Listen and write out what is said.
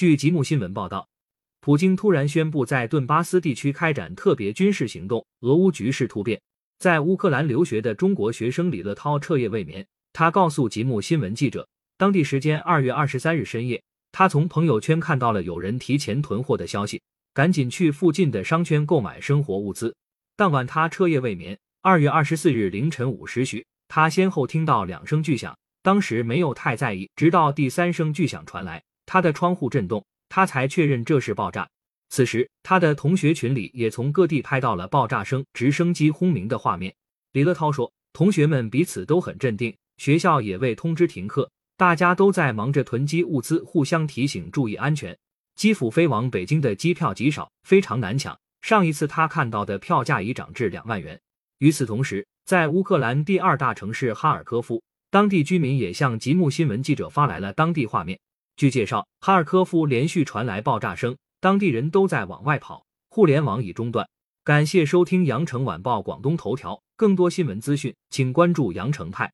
据吉木新闻报道，普京突然宣布在顿巴斯地区开展特别军事行动，俄乌局势突变。在乌克兰留学的中国学生李乐涛彻夜未眠，他告诉吉木新闻记者，当地时间二月二十三日深夜，他从朋友圈看到了有人提前囤货的消息，赶紧去附近的商圈购买生活物资。当晚他彻夜未眠。二月二十四日凌晨五时许，他先后听到两声巨响，当时没有太在意，直到第三声巨响传来。他的窗户震动，他才确认这是爆炸。此时，他的同学群里也从各地拍到了爆炸声、直升机轰鸣的画面。李乐涛说：“同学们彼此都很镇定，学校也未通知停课，大家都在忙着囤积物资，互相提醒注意安全。基辅飞往北京的机票极少，非常难抢。上一次他看到的票价已涨至两万元。”与此同时，在乌克兰第二大城市哈尔科夫，当地居民也向吉木新闻记者发来了当地画面。据介绍，哈尔科夫连续传来爆炸声，当地人都在往外跑，互联网已中断。感谢收听羊城晚报广东头条，更多新闻资讯，请关注羊城派。